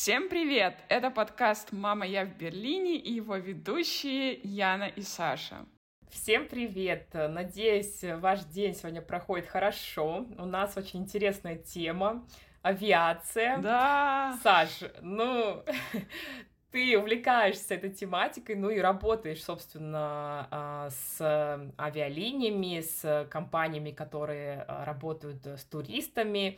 Всем привет! Это подкаст «Мама, я в Берлине» и его ведущие Яна и Саша. Всем привет! Надеюсь, ваш день сегодня проходит хорошо. У нас очень интересная тема — авиация. Да! Саш, ну, ты увлекаешься этой тематикой, ну и работаешь, собственно, а, с авиалиниями, с компаниями, которые а, работают с туристами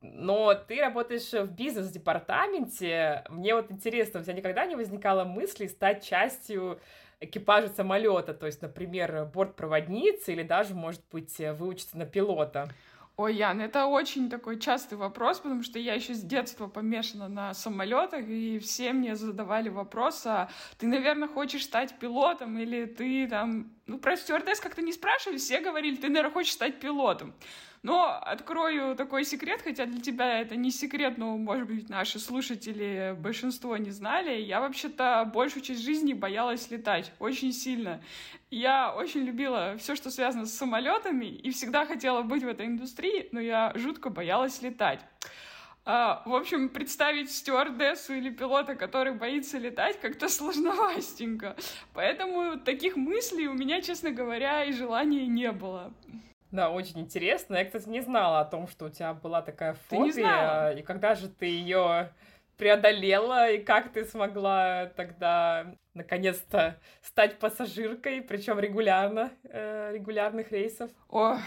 но ты работаешь в бизнес-департаменте. Мне вот интересно, у тебя никогда не возникало мысли стать частью экипажа самолета, то есть, например, бортпроводницы или даже, может быть, выучиться на пилота? Ой, Ян, это очень такой частый вопрос, потому что я еще с детства помешана на самолетах, и все мне задавали вопрос, а ты, наверное, хочешь стать пилотом, или ты там... Ну, про стюардесс как-то не спрашивали, все говорили, ты, наверное, хочешь стать пилотом. Но открою такой секрет, хотя для тебя это не секрет, но, может быть, наши слушатели большинство не знали. Я вообще-то большую часть жизни боялась летать очень сильно. Я очень любила все, что связано с самолетами, и всегда хотела быть в этой индустрии, но я жутко боялась летать. А, в общем, представить стюардессу или пилота, который боится летать, как-то сложновастенько. Поэтому таких мыслей у меня, честно говоря, и желания не было. Да, очень интересно. Я, кстати, не знала о том, что у тебя была такая фобия. Ты не знала? И когда же ты ее преодолела, и как ты смогла тогда наконец-то стать пассажиркой, причем регулярно, э, регулярных рейсов? Ох,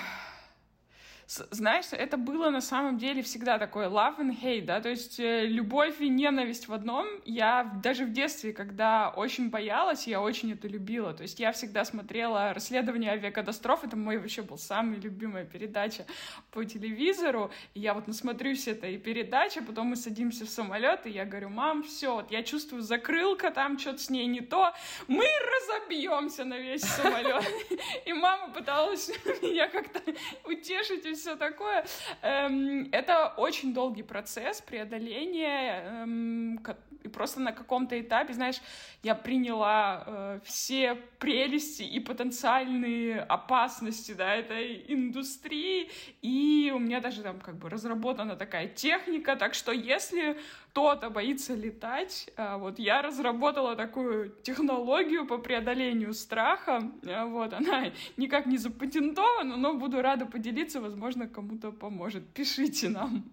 знаешь, это было на самом деле всегда такое love and hate, да, то есть э, любовь и ненависть в одном. Я даже в детстве, когда очень боялась, я очень это любила. То есть я всегда смотрела расследование авиакатастроф, это мой вообще был самая любимая передача по телевизору. И я вот насмотрюсь этой передачи, потом мы садимся в самолет, и я говорю, мам, все, вот я чувствую закрылка, там что-то с ней не то, мы разобьемся на весь самолет. И мама пыталась меня как-то утешить все такое. Эм, это очень долгий процесс преодоления. Эм, и просто на каком-то этапе, знаешь, я приняла э, все прелести и потенциальные опасности, да, этой индустрии, и у меня даже там как бы разработана такая техника, так что если кто-то боится летать, э, вот я разработала такую технологию по преодолению страха, э, вот, она никак не запатентована, но буду рада поделиться, возможно, кому-то поможет. Пишите нам.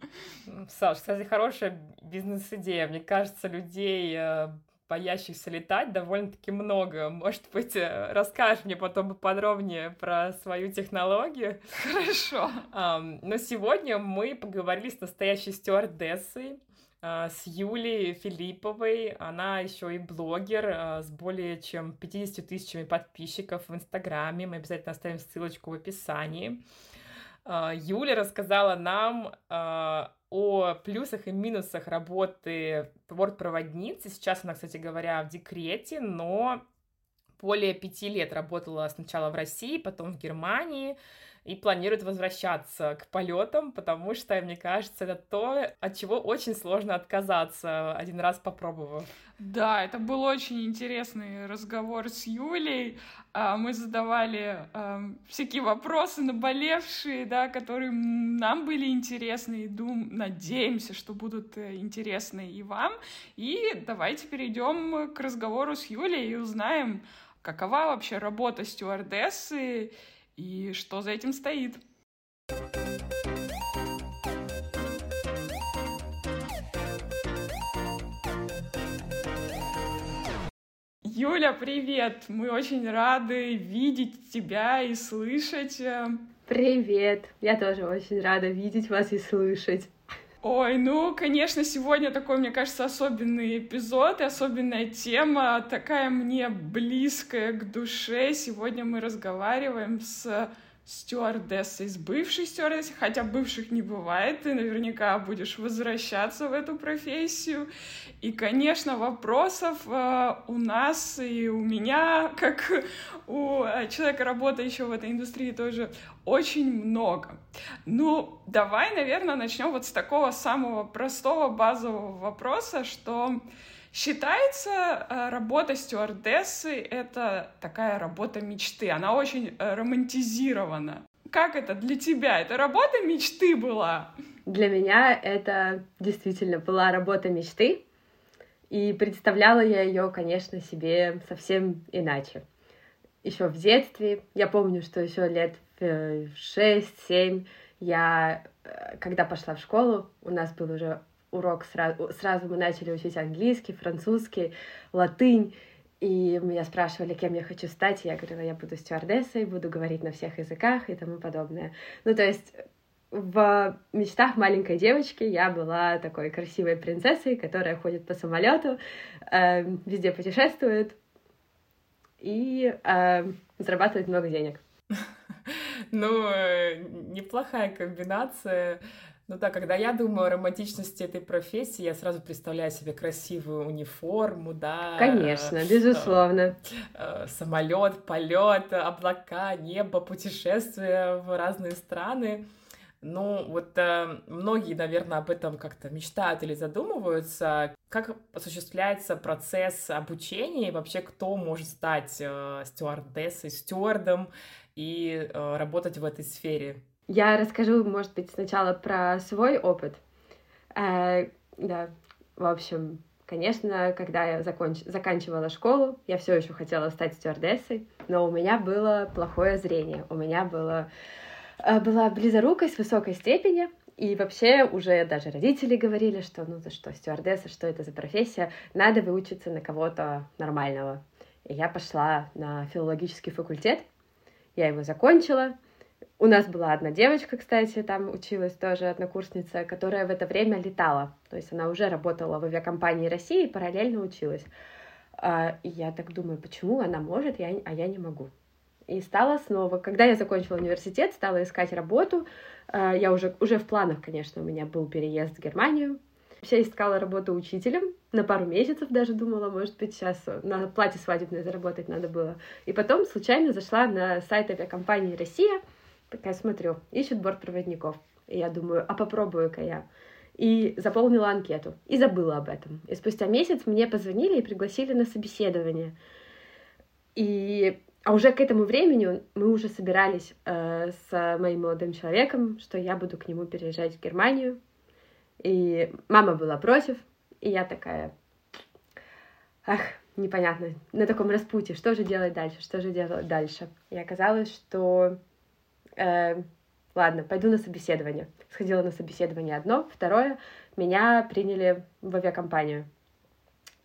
Саш, кстати, хорошая бизнес-идея. Мне кажется, людей э, боящихся летать довольно-таки много. Может быть, э, расскажешь мне потом подробнее про свою технологию? Хорошо. Но сегодня мы поговорили с настоящей стюардессой, с Юлей Филипповой. Она еще и блогер с более чем 50 тысячами подписчиков в Инстаграме. Мы обязательно оставим ссылочку в описании. Юля рассказала нам о плюсах и минусах работы бортпроводницы. Сейчас она, кстати говоря, в декрете, но более пяти лет работала сначала в России, потом в Германии и планирует возвращаться к полетам, потому что, мне кажется, это то, от чего очень сложно отказаться, один раз попробовав. Да, это был очень интересный разговор с Юлей. А, мы задавали всякие вопросы наболевшие, да, которые нам были интересны, и дум... надеемся, что будут э, интересны и вам. И давайте перейдем к разговору с Юлей и узнаем, какова вообще работа стюардессы и что за этим стоит. Юля, привет! Мы очень рады видеть тебя и слышать. Привет! Я тоже очень рада видеть вас и слышать. Ой, ну, конечно, сегодня такой, мне кажется, особенный эпизод и особенная тема, такая мне близкая к душе. Сегодня мы разговариваем с стюардессой, с бывшей стюардессой, хотя бывших не бывает, ты наверняка будешь возвращаться в эту профессию. И, конечно, вопросов э, у нас и у меня, как у э, человека, работающего в этой индустрии, тоже очень много. Ну, давай, наверное, начнем вот с такого самого простого базового вопроса, что Считается, э, работа стюардессы — это такая работа мечты. Она очень э, романтизирована. Как это для тебя? Это работа мечты была? для меня это действительно была работа мечты, и представляла я ее, конечно, себе совсем иначе. Еще в детстве, я помню, что еще лет 6-7 я, э, когда пошла в школу, у нас был уже урок, сразу, сразу мы начали учить английский, французский, латынь, и меня спрашивали, кем я хочу стать, и я говорила, я буду стюардессой, буду говорить на всех языках и тому подобное. Ну, то есть в мечтах маленькой девочки я была такой красивой принцессой, которая ходит по самолету, э, везде путешествует и э, зарабатывает много денег. Ну, э, неплохая комбинация. Ну да, когда я думаю о романтичности этой профессии, я сразу представляю себе красивую униформу, да. Конечно, э, безусловно. Э, самолет, полет, облака, небо, путешествия в разные страны. Ну, вот э, многие, наверное, об этом как-то мечтают или задумываются. Как осуществляется процесс обучения и вообще кто может стать э, стюардессой, стюардом и э, работать в этой сфере? Я расскажу, может быть, сначала про свой опыт. Э, да, в общем, конечно, когда я законч... заканчивала школу, я все еще хотела стать стюардессой, но у меня было плохое зрение, у меня было Э, была близорукость высокой степени, и вообще уже даже родители говорили, что ну за что стюардесса, что это за профессия, надо выучиться на кого-то нормального. И я пошла на филологический факультет, я его закончила. У нас была одна девочка, кстати, там училась тоже однокурсница, которая в это время летала. То есть она уже работала в авиакомпании России и параллельно училась. А, и я так думаю, почему она может, а я не могу и стала снова. Когда я закончила университет, стала искать работу. Э, я уже, уже в планах, конечно, у меня был переезд в Германию. Я искала работу учителем, на пару месяцев даже думала, может быть, сейчас на платье свадебное заработать надо было. И потом случайно зашла на сайт авиакомпании «Россия», такая смотрю, ищет бортпроводников. И я думаю, а попробую-ка я. И заполнила анкету. И забыла об этом. И спустя месяц мне позвонили и пригласили на собеседование. И а уже к этому времени мы уже собирались э, с моим молодым человеком, что я буду к нему переезжать в Германию. И мама была против, и я такая, ах, непонятно, на таком распутье, что же делать дальше, что же делать дальше. И оказалось, что, э, ладно, пойду на собеседование. Сходила на собеседование одно, второе, меня приняли в авиакомпанию.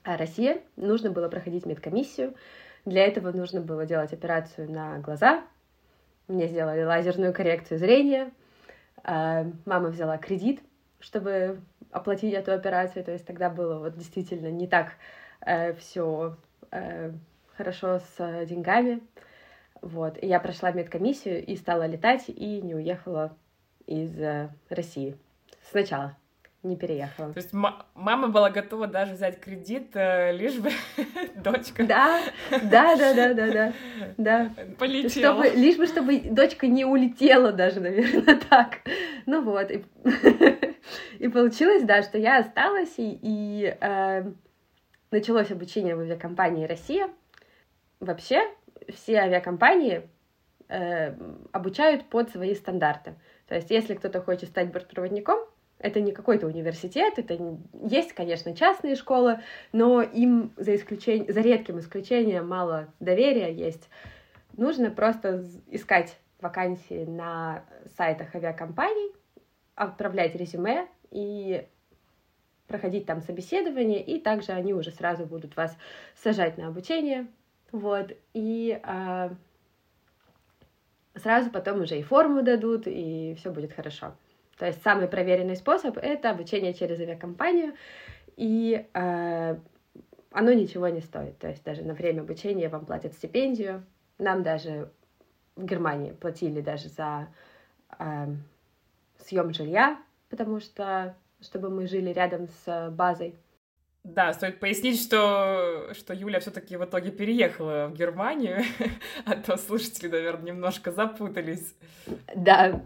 А Россия, нужно было проходить медкомиссию, для этого нужно было делать операцию на глаза. Мне сделали лазерную коррекцию зрения. А, мама взяла кредит, чтобы оплатить эту операцию. То есть тогда было вот действительно не так э, все э, хорошо с деньгами. Вот. И я прошла медкомиссию и стала летать, и не уехала из э, России сначала не переехала. То есть мама была готова даже взять кредит, э, лишь бы дочка... Да, да, да, да, да, да, да. Полетела. Чтобы, лишь бы, чтобы дочка не улетела даже, наверное, так. Ну вот. И, и получилось, да, что я осталась, и, и э, началось обучение в авиакомпании «Россия». Вообще, все авиакомпании э, обучают под свои стандарты. То есть, если кто-то хочет стать бортпроводником, это не какой-то университет, это есть, конечно, частные школы, но им за, исключением, за редким исключением мало доверия есть. Нужно просто искать вакансии на сайтах авиакомпаний, отправлять резюме и проходить там собеседование, и также они уже сразу будут вас сажать на обучение, вот, и а, сразу потом уже и форму дадут, и все будет хорошо. То есть самый проверенный способ — это обучение через авиакомпанию, и э, оно ничего не стоит. То есть даже на время обучения вам платят стипендию. Нам даже в Германии платили даже за э, съем жилья, потому что чтобы мы жили рядом с базой. Да, стоит пояснить, что, что Юля все-таки в итоге переехала в Германию, а то слушатели, наверное, немножко запутались. Да,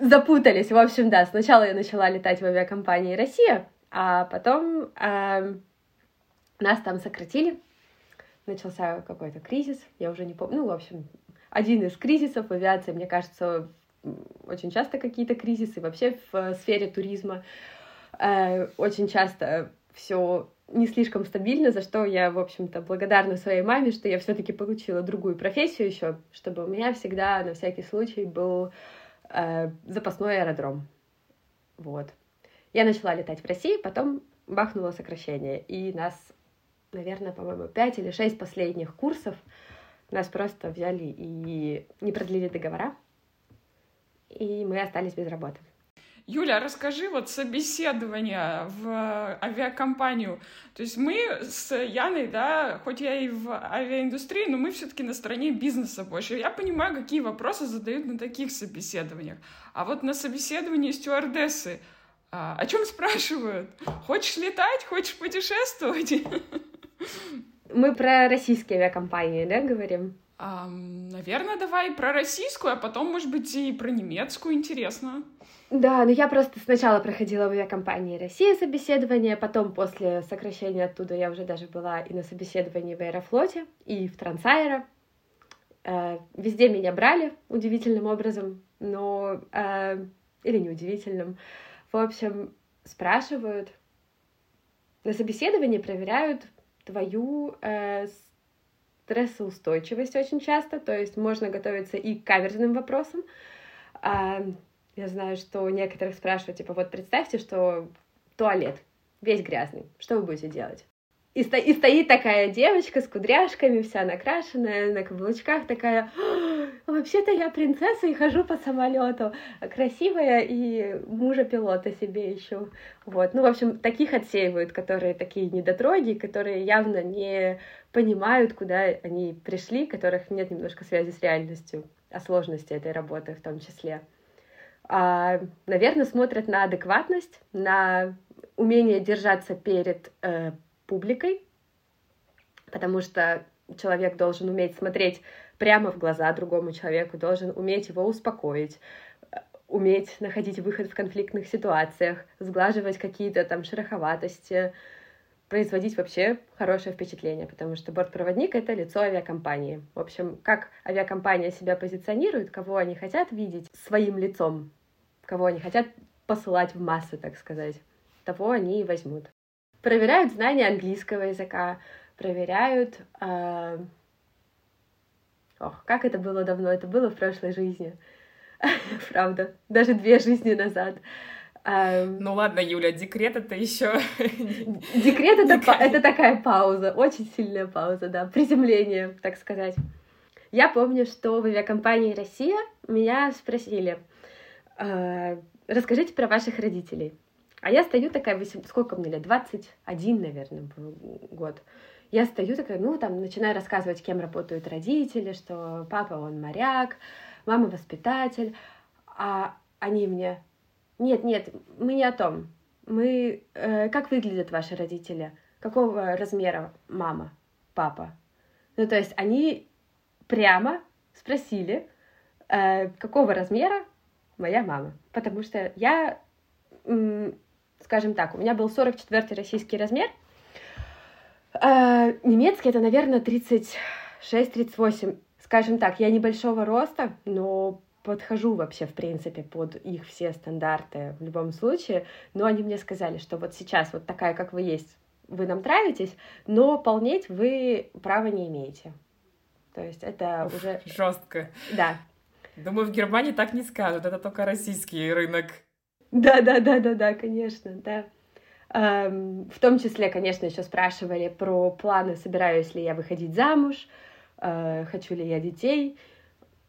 запутались. В общем, да, сначала я начала летать в авиакомпании «Россия», а потом э, нас там сократили. Начался какой-то кризис, я уже не помню. Ну, в общем, один из кризисов в авиации, мне кажется, очень часто какие-то кризисы вообще в сфере туризма. Э, очень часто все не слишком стабильно, за что я, в общем-то, благодарна своей маме, что я все-таки получила другую профессию еще, чтобы у меня всегда на всякий случай был э, запасной аэродром. Вот. Я начала летать в России, потом бахнуло сокращение, и нас, наверное, по-моему, пять или шесть последних курсов нас просто взяли и не продлили договора, и мы остались без работы. Юля, расскажи вот собеседование в авиакомпанию. То есть мы с Яной, да, хоть я и в авиаиндустрии, но мы все-таки на стороне бизнеса больше. Я понимаю, какие вопросы задают на таких собеседованиях. А вот на собеседовании стюардессы а, о чем спрашивают? Хочешь летать? Хочешь путешествовать? Мы про российские авиакомпании, да, говорим? А, наверное, давай про российскую, а потом, может быть, и про немецкую. Интересно. Да, но я просто сначала проходила в авиакомпании Россия собеседование, потом после сокращения оттуда я уже даже была и на собеседовании в Аэрофлоте, и в Трансайра. Э, везде меня брали удивительным образом, но... Э, или неудивительным. В общем, спрашивают, на собеседовании проверяют твою э, стрессоустойчивость очень часто, то есть можно готовиться и к каверзным вопросам, э, я знаю, что некоторых спрашивают, типа, вот представьте, что туалет весь грязный, что вы будете делать? И, сто, и стоит такая девочка с кудряшками, вся накрашенная, на каблучках, такая, вообще-то я принцесса и хожу по самолету, красивая и мужа пилота себе ищу. Вот. Ну, в общем, таких отсеивают, которые такие недотроги, которые явно не понимают, куда они пришли, которых нет немножко связи с реальностью, о сложности этой работы в том числе а, наверное, смотрят на адекватность, на умение держаться перед э, публикой, потому что человек должен уметь смотреть прямо в глаза другому человеку, должен уметь его успокоить, уметь находить выход в конфликтных ситуациях, сглаживать какие-то там шероховатости, производить вообще хорошее впечатление, потому что бортпроводник — это лицо авиакомпании. В общем, как авиакомпания себя позиционирует, кого они хотят видеть своим лицом, кого они хотят посылать в массы, так сказать, того они и возьмут. Проверяют знания английского языка, проверяют... Э... Ох, как это было давно, это было в прошлой жизни. Правда, даже две жизни назад. Ну ладно, Юля, декрет это еще. Декрет это, это такая пауза, очень сильная пауза, да, приземление, так сказать. Я помню, что в авиакомпании Россия меня спросили, а, расскажите про ваших родителей. А я стою такая, сколько мне лет? 21, наверное, год. Я стою такая, ну, там, начинаю рассказывать, кем работают родители, что папа, он моряк, мама воспитатель. А они мне, нет, нет, мы не о том. Мы, э, как выглядят ваши родители? Какого размера мама, папа? Ну, то есть они прямо спросили, э, какого размера моя мама. Потому что я, скажем так, у меня был 44 российский размер, а немецкий это, наверное, 36-38. Скажем так, я небольшого роста, но подхожу вообще, в принципе, под их все стандарты в любом случае. Но они мне сказали, что вот сейчас вот такая, как вы есть, вы нам нравитесь, но полнеть вы права не имеете. То есть это уже... Жестко. Да, Думаю, в Германии так не скажут, это только российский рынок. Да, да, да, да, да, конечно, да. В том числе, конечно, еще спрашивали про планы, собираюсь ли я выходить замуж, э, хочу ли я детей.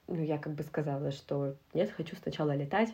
Ну, я как бы сказала, что нет, хочу сначала летать.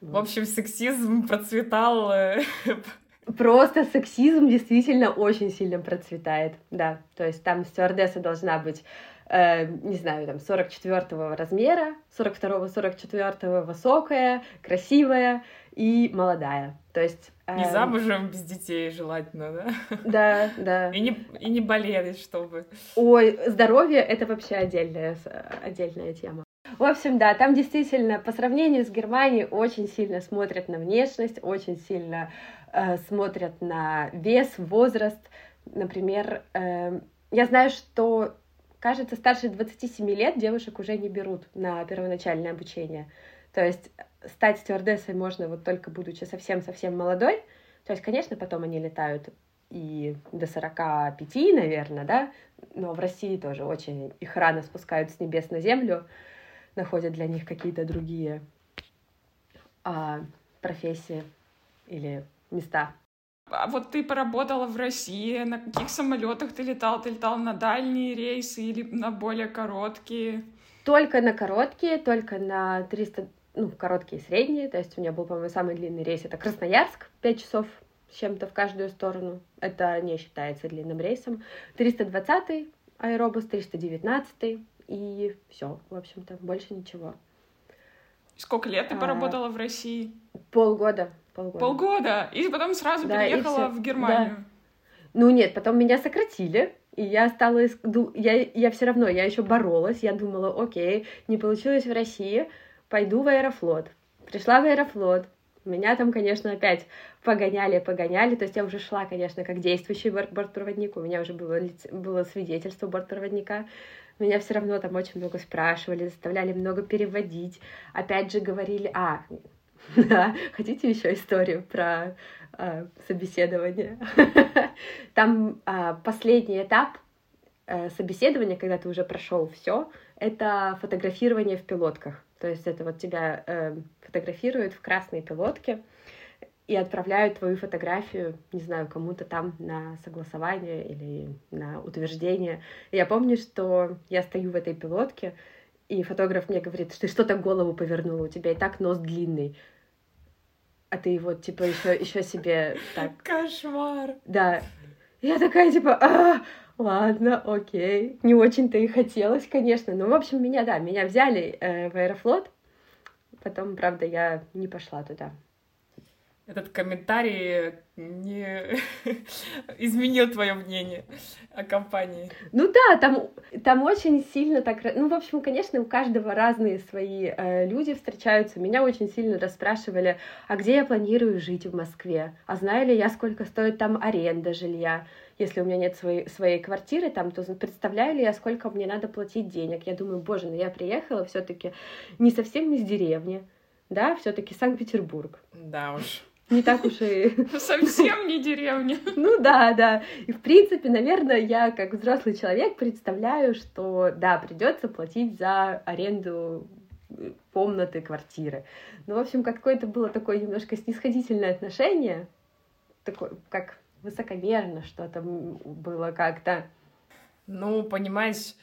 В общем, сексизм процветал. Э, Просто сексизм действительно очень сильно процветает, да. То есть там стюардесса должна быть э, не знаю, там, 44 размера, 42 44 высокая, красивая и молодая. То есть... Э, не замужем, без детей желательно, да? Да, да. И не, и не болеть, чтобы... Ой, здоровье — это вообще отдельная, отдельная тема. В общем, да, там действительно по сравнению с Германией очень сильно смотрят на внешность, очень сильно э, смотрят на вес, возраст. Например, э, я знаю, что кажется, старше 27 лет девушек уже не берут на первоначальное обучение. То есть стать стюардессой можно вот только будучи совсем-совсем молодой. То есть, конечно, потом они летают и до 45, наверное, да, но в России тоже очень их рано спускают с небес на землю, находят для них какие-то другие а, профессии или места. А вот ты поработала в России, на каких самолетах ты летал? Ты летал на дальние рейсы или на более короткие? Только на короткие, только на 300, ну, короткие и средние. То есть у меня был, по-моему, самый длинный рейс. Это Красноярск, 5 часов с чем-то в каждую сторону. Это не считается длинным рейсом. 320 аэробус, 319 и все, в общем-то, больше ничего. Сколько лет ты а, поработала в России? Полгода. Полгода. Полгода. И потом сразу да, переехала в Германию. Да. Ну нет, потом меня сократили. И я стала... Я, я все равно, я еще боролась. Я думала, окей, не получилось в России, пойду в Аэрофлот. Пришла в Аэрофлот. Меня там, конечно, опять погоняли, погоняли. То есть я уже шла, конечно, как действующий бортпроводник. У меня уже было, было свидетельство бортпроводника. Меня все равно там очень много спрашивали, заставляли много переводить. Опять же говорили, а, да, хотите еще историю про э, собеседование? Там э, последний этап э, собеседования, когда ты уже прошел все, это фотографирование в пилотках. То есть это вот тебя э, фотографируют в красной пилотке и отправляют твою фотографию, не знаю, кому-то там на согласование или на утверждение. Я помню, что я стою в этой пилотке, и фотограф мне говорит, ты что-то голову повернула, у тебя и так нос длинный. А ты вот, типа, еще, еще себе так... Кошмар! Да. Я такая, типа, а, ладно, окей. Не очень-то и хотелось, конечно. Но, в общем, меня, да, меня взяли э, в Аэрофлот. Потом, правда, я не пошла туда этот комментарий не изменил твое мнение о компании. Ну да, там, там очень сильно так... Ну, в общем, конечно, у каждого разные свои э, люди встречаются. Меня очень сильно расспрашивали, а где я планирую жить в Москве? А знаю ли я, сколько стоит там аренда жилья? Если у меня нет своей, своей квартиры там, то представляю ли я, сколько мне надо платить денег? Я думаю, боже, ну я приехала все таки не совсем из деревни, да, все таки Санкт-Петербург. Да уж не так уж и... Совсем не деревня. Ну да, да. И в принципе, наверное, я как взрослый человек представляю, что да, придется платить за аренду э, комнаты, квартиры. Ну, в общем, какое-то было такое немножко снисходительное отношение, такое, как высокомерно что-то было как-то. Ну, понимаешь,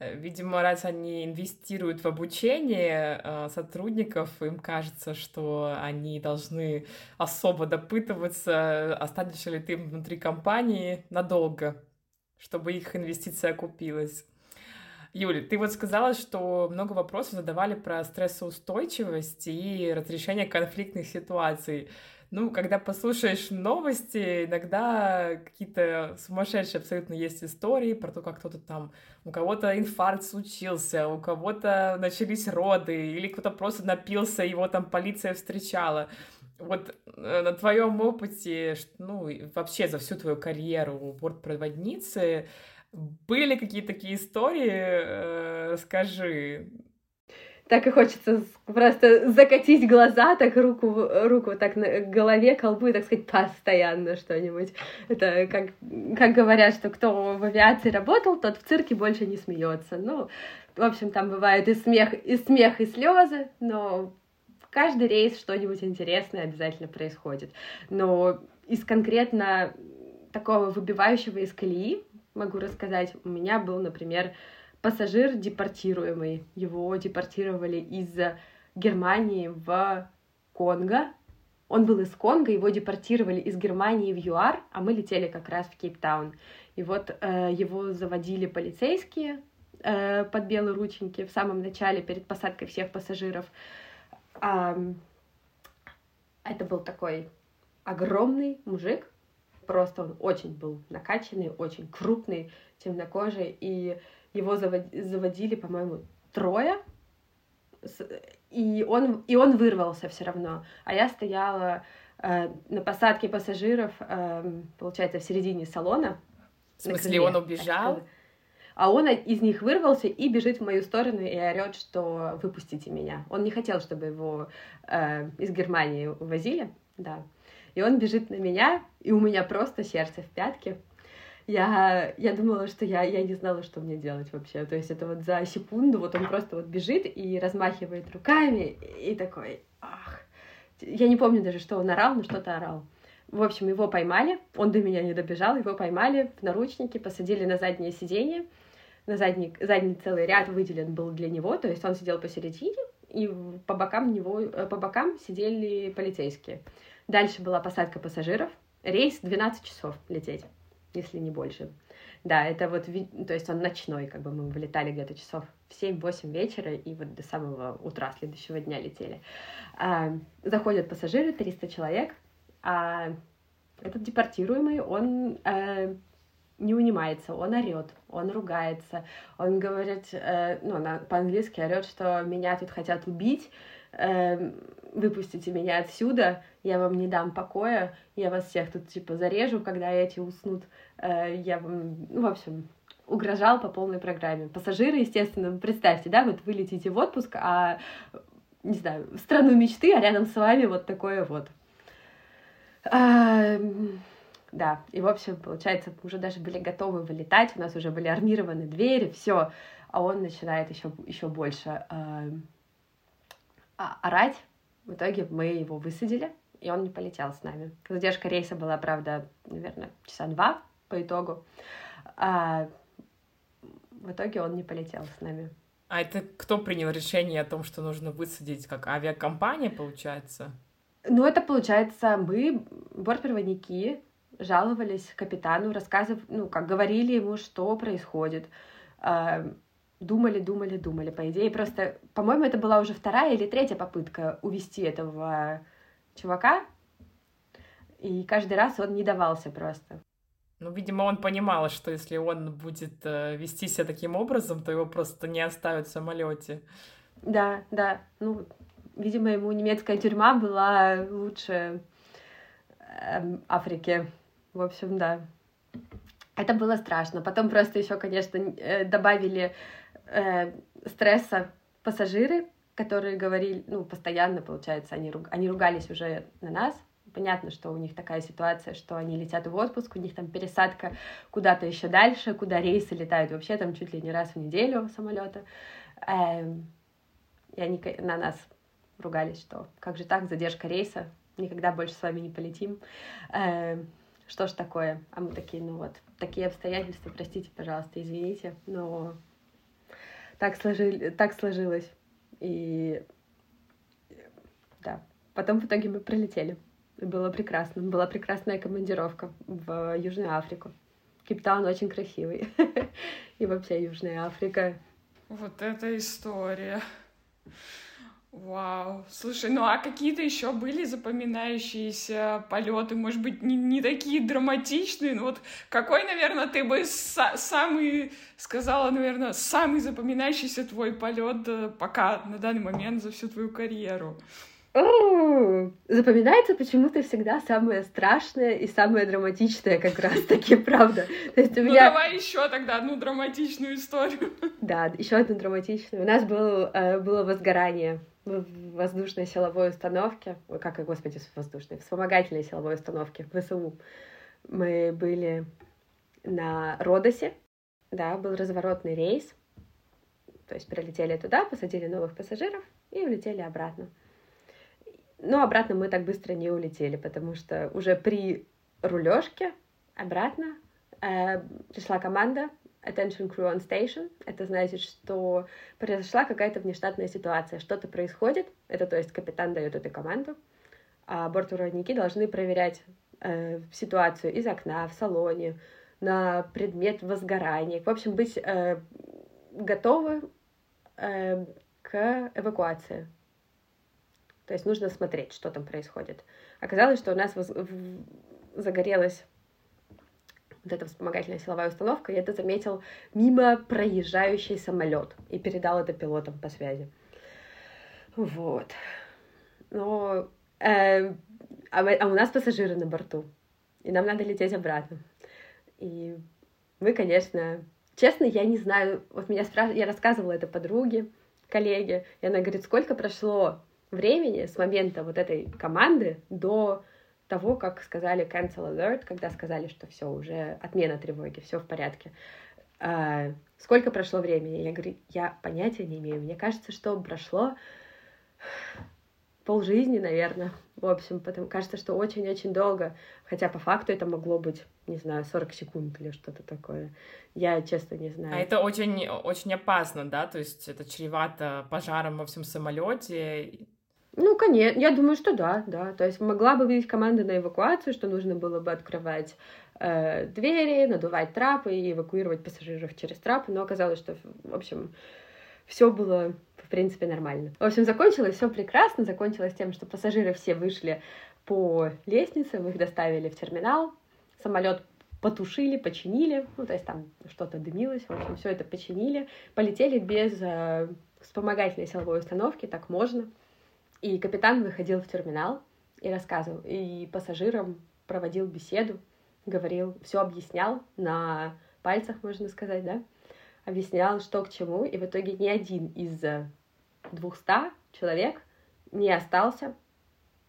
видимо, раз они инвестируют в обучение э, сотрудников, им кажется, что они должны особо допытываться, останешься ли ты внутри компании надолго, чтобы их инвестиция окупилась. Юля, ты вот сказала, что много вопросов задавали про стрессоустойчивость и разрешение конфликтных ситуаций. Ну, когда послушаешь новости, иногда какие-то сумасшедшие абсолютно есть истории про то, как кто-то там, у кого-то инфаркт случился, у кого-то начались роды, или кто-то просто напился, его там полиция встречала. Вот э, на твоем опыте, ну, вообще за всю твою карьеру бортпроводницы, были какие-то такие истории? Э, расскажи так и хочется просто закатить глаза, так руку, руку так на голове, колбу и, так сказать, постоянно что-нибудь. Это как, как говорят, что кто в авиации работал, тот в цирке больше не смеется. Ну, в общем, там бывает и смех, и смех, и слезы, но каждый рейс что-нибудь интересное обязательно происходит. Но из конкретно такого выбивающего из колеи могу рассказать, у меня был, например, пассажир депортируемый. Его депортировали из Германии в Конго. Он был из Конго, его депортировали из Германии в ЮАР, а мы летели как раз в Кейптаун. И вот э, его заводили полицейские э, под белые рученьки в самом начале, перед посадкой всех пассажиров. А, это был такой огромный мужик, просто он очень был накачанный, очень крупный, темнокожий, и его заводили, по-моему, трое, и он, и он вырвался все равно. А я стояла э, на посадке пассажиров, э, получается, в середине салона. В смысле, он убежал? а он из них вырвался и бежит в мою сторону и орет, что выпустите меня. Он не хотел, чтобы его э, из Германии увозили, да. И он бежит на меня, и у меня просто сердце в пятке. Я, я думала, что я, я не знала, что мне делать вообще. То есть это вот за секунду вот он просто вот бежит и размахивает руками, и такой, ах. Я не помню даже, что он орал, но что-то орал. В общем, его поймали, он до меня не добежал, его поймали в наручники, посадили на заднее сиденье, на задний, задний целый ряд выделен был для него, то есть он сидел посередине, и по бокам него, э, по бокам сидели полицейские. Дальше была посадка пассажиров, рейс 12 часов лететь, если не больше. Да, это вот, то есть он ночной, как бы мы вылетали где-то часов в 7-8 вечера, и вот до самого утра следующего дня летели. А, заходят пассажиры, 300 человек, а этот депортируемый, он э, не унимается, он орет, он ругается, он говорит, э, ну, на, по-английски орет, что меня тут хотят убить, э, выпустите меня отсюда, я вам не дам покоя, я вас всех тут, типа, зарежу, когда эти уснут, э, я вам, ну, в общем, угрожал по полной программе. Пассажиры, естественно, представьте, да, вот вы летите в отпуск, а, не знаю, в страну мечты, а рядом с вами вот такое вот. А, да, и, в общем, получается, мы уже даже были готовы вылетать, у нас уже были армированы двери, все, а он начинает еще, еще больше э, орать. В итоге мы его высадили, и он не полетел с нами. Задержка рейса была, правда, наверное, часа два по итогу. А в итоге он не полетел с нами. А это кто принял решение о том, что нужно высадить, как авиакомпания, получается? Ну, это, получается, мы, бортпроводники, жаловались капитану, рассказывали, ну, как говорили ему, что происходит. Думали, думали, думали. По идее, просто, по-моему, это была уже вторая или третья попытка увести этого чувака, и каждый раз он не давался просто. Ну, видимо, он понимал, что если он будет э, вести себя таким образом, то его просто не оставят в самолете. Да, да. Ну, видимо, ему немецкая тюрьма была лучше э, Африки. В общем, да. Это было страшно. Потом просто еще, конечно, э, добавили э, стресса пассажиры, которые говорили, ну, постоянно, получается, они, руг... они ругались уже на нас. Понятно, что у них такая ситуация, что они летят в отпуск, у них там пересадка куда-то еще дальше, куда рейсы летают вообще там чуть ли не раз в неделю самолета. Эм, и они на нас ругались, что как же так, задержка рейса, никогда больше с вами не полетим. Эм, что ж такое? А мы такие, ну вот, такие обстоятельства, простите, пожалуйста, извините, но так, сложили, так сложилось. И да, потом в итоге мы прилетели. Было прекрасно. Была прекрасная командировка в Южную Африку. Кейптаун очень красивый. И вообще Южная Африка. Вот эта история. Вау. Слушай, ну а какие-то еще были запоминающиеся полеты, может быть, не, не такие драматичные, но вот какой, наверное, ты бы са- самый, сказала, наверное, самый запоминающийся твой полет э, пока на данный момент за всю твою карьеру? Запоминается почему-то всегда самое страшное и самое драматичное как раз таки, правда. То есть у ну, меня... Ну давай еще тогда одну драматичную историю. Да, еще одну драматичную. У нас был, э, было возгорание в воздушной силовой установке, ой, как, господи, воздушной, вспомогательной силовой установке в ВСУ. Мы были на Родосе, да, был разворотный рейс, то есть прилетели туда, посадили новых пассажиров и улетели обратно. Но обратно мы так быстро не улетели, потому что уже при рулежке обратно э, пришла команда attention crew on station. Это значит, что произошла какая-то внештатная ситуация, что-то происходит. Это то есть капитан дает эту команду, а бортпроводники должны проверять э, ситуацию из окна, в салоне, на предмет возгорания. В общем, быть э, готовы э, к эвакуации. То есть нужно смотреть, что там происходит. Оказалось, что у нас загорелась вот эта вспомогательная силовая установка, и это заметил мимо проезжающий самолет и передал это пилотам по связи. Вот. Но э, а, а у нас пассажиры на борту, и нам надо лететь обратно. И мы, конечно, Честно, я не знаю. Вот меня спрашивают, я рассказывала это подруге, коллеге, и она говорит, сколько прошло времени с момента вот этой команды до того, как сказали cancel alert, когда сказали, что все, уже отмена тревоги, все в порядке. А, сколько прошло времени? Я говорю, я понятия не имею. Мне кажется, что прошло полжизни, наверное. В общем, потому кажется, что очень-очень долго. Хотя по факту это могло быть, не знаю, 40 секунд или что-то такое. Я, честно, не знаю. А это очень, очень опасно, да? То есть это чревато пожаром во всем самолете. Ну, конечно, я думаю, что да, да. То есть могла бы быть команда на эвакуацию, что нужно было бы открывать э, двери, надувать трапы и эвакуировать пассажиров через трапы, но оказалось, что, в общем, все было, в принципе, нормально. В общем, закончилось все прекрасно, закончилось тем, что пассажиры все вышли по лестнице, мы их доставили в терминал, самолет потушили, починили, ну, то есть там что-то дымилось, в общем, все это починили, полетели без э, вспомогательной силовой установки, так можно, и капитан выходил в терминал и рассказывал, и пассажирам проводил беседу, говорил, все объяснял на пальцах, можно сказать, да, объяснял, что к чему, и в итоге ни один из двухста человек не остался.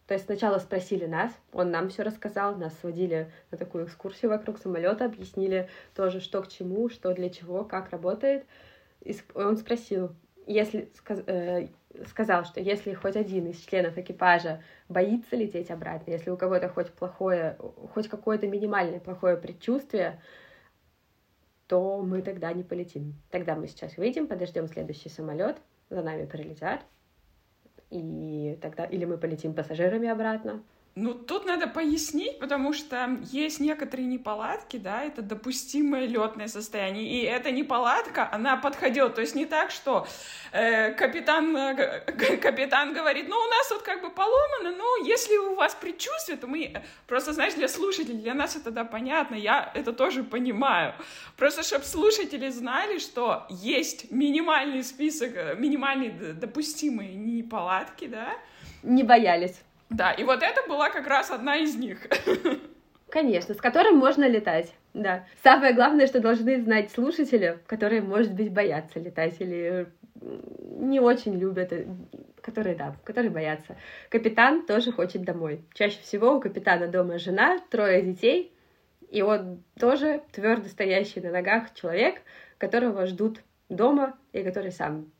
То есть сначала спросили нас, он нам все рассказал, нас сводили на такую экскурсию вокруг самолета, объяснили тоже, что к чему, что для чего, как работает. И он спросил, если э, сказал, что если хоть один из членов экипажа боится лететь обратно, если у кого-то хоть плохое, хоть какое-то минимальное плохое предчувствие, то мы тогда не полетим. Тогда мы сейчас выйдем, подождем следующий самолет, за нами прилетят, и тогда или мы полетим пассажирами обратно, ну, тут надо пояснить, потому что есть некоторые неполадки, да, это допустимое летное состояние, и эта неполадка, она подходила, то есть не так, что э, капитан, э, капитан говорит, ну, у нас вот как бы поломано, ну, если у вас предчувствие, то мы, просто, знаешь, для слушателей, для нас это, да, понятно, я это тоже понимаю, просто, чтобы слушатели знали, что есть минимальный список, э, минимальные допустимые неполадки, да, не боялись. Да, и вот это была как раз одна из них. Конечно, с которым можно летать, да. Самое главное, что должны знать слушатели, которые, может быть, боятся летать или не очень любят, э, которые, да, которые боятся. Капитан тоже хочет домой. Чаще всего у капитана дома жена, трое детей, и он тоже твердо стоящий на ногах человек, которого ждут дома и который сам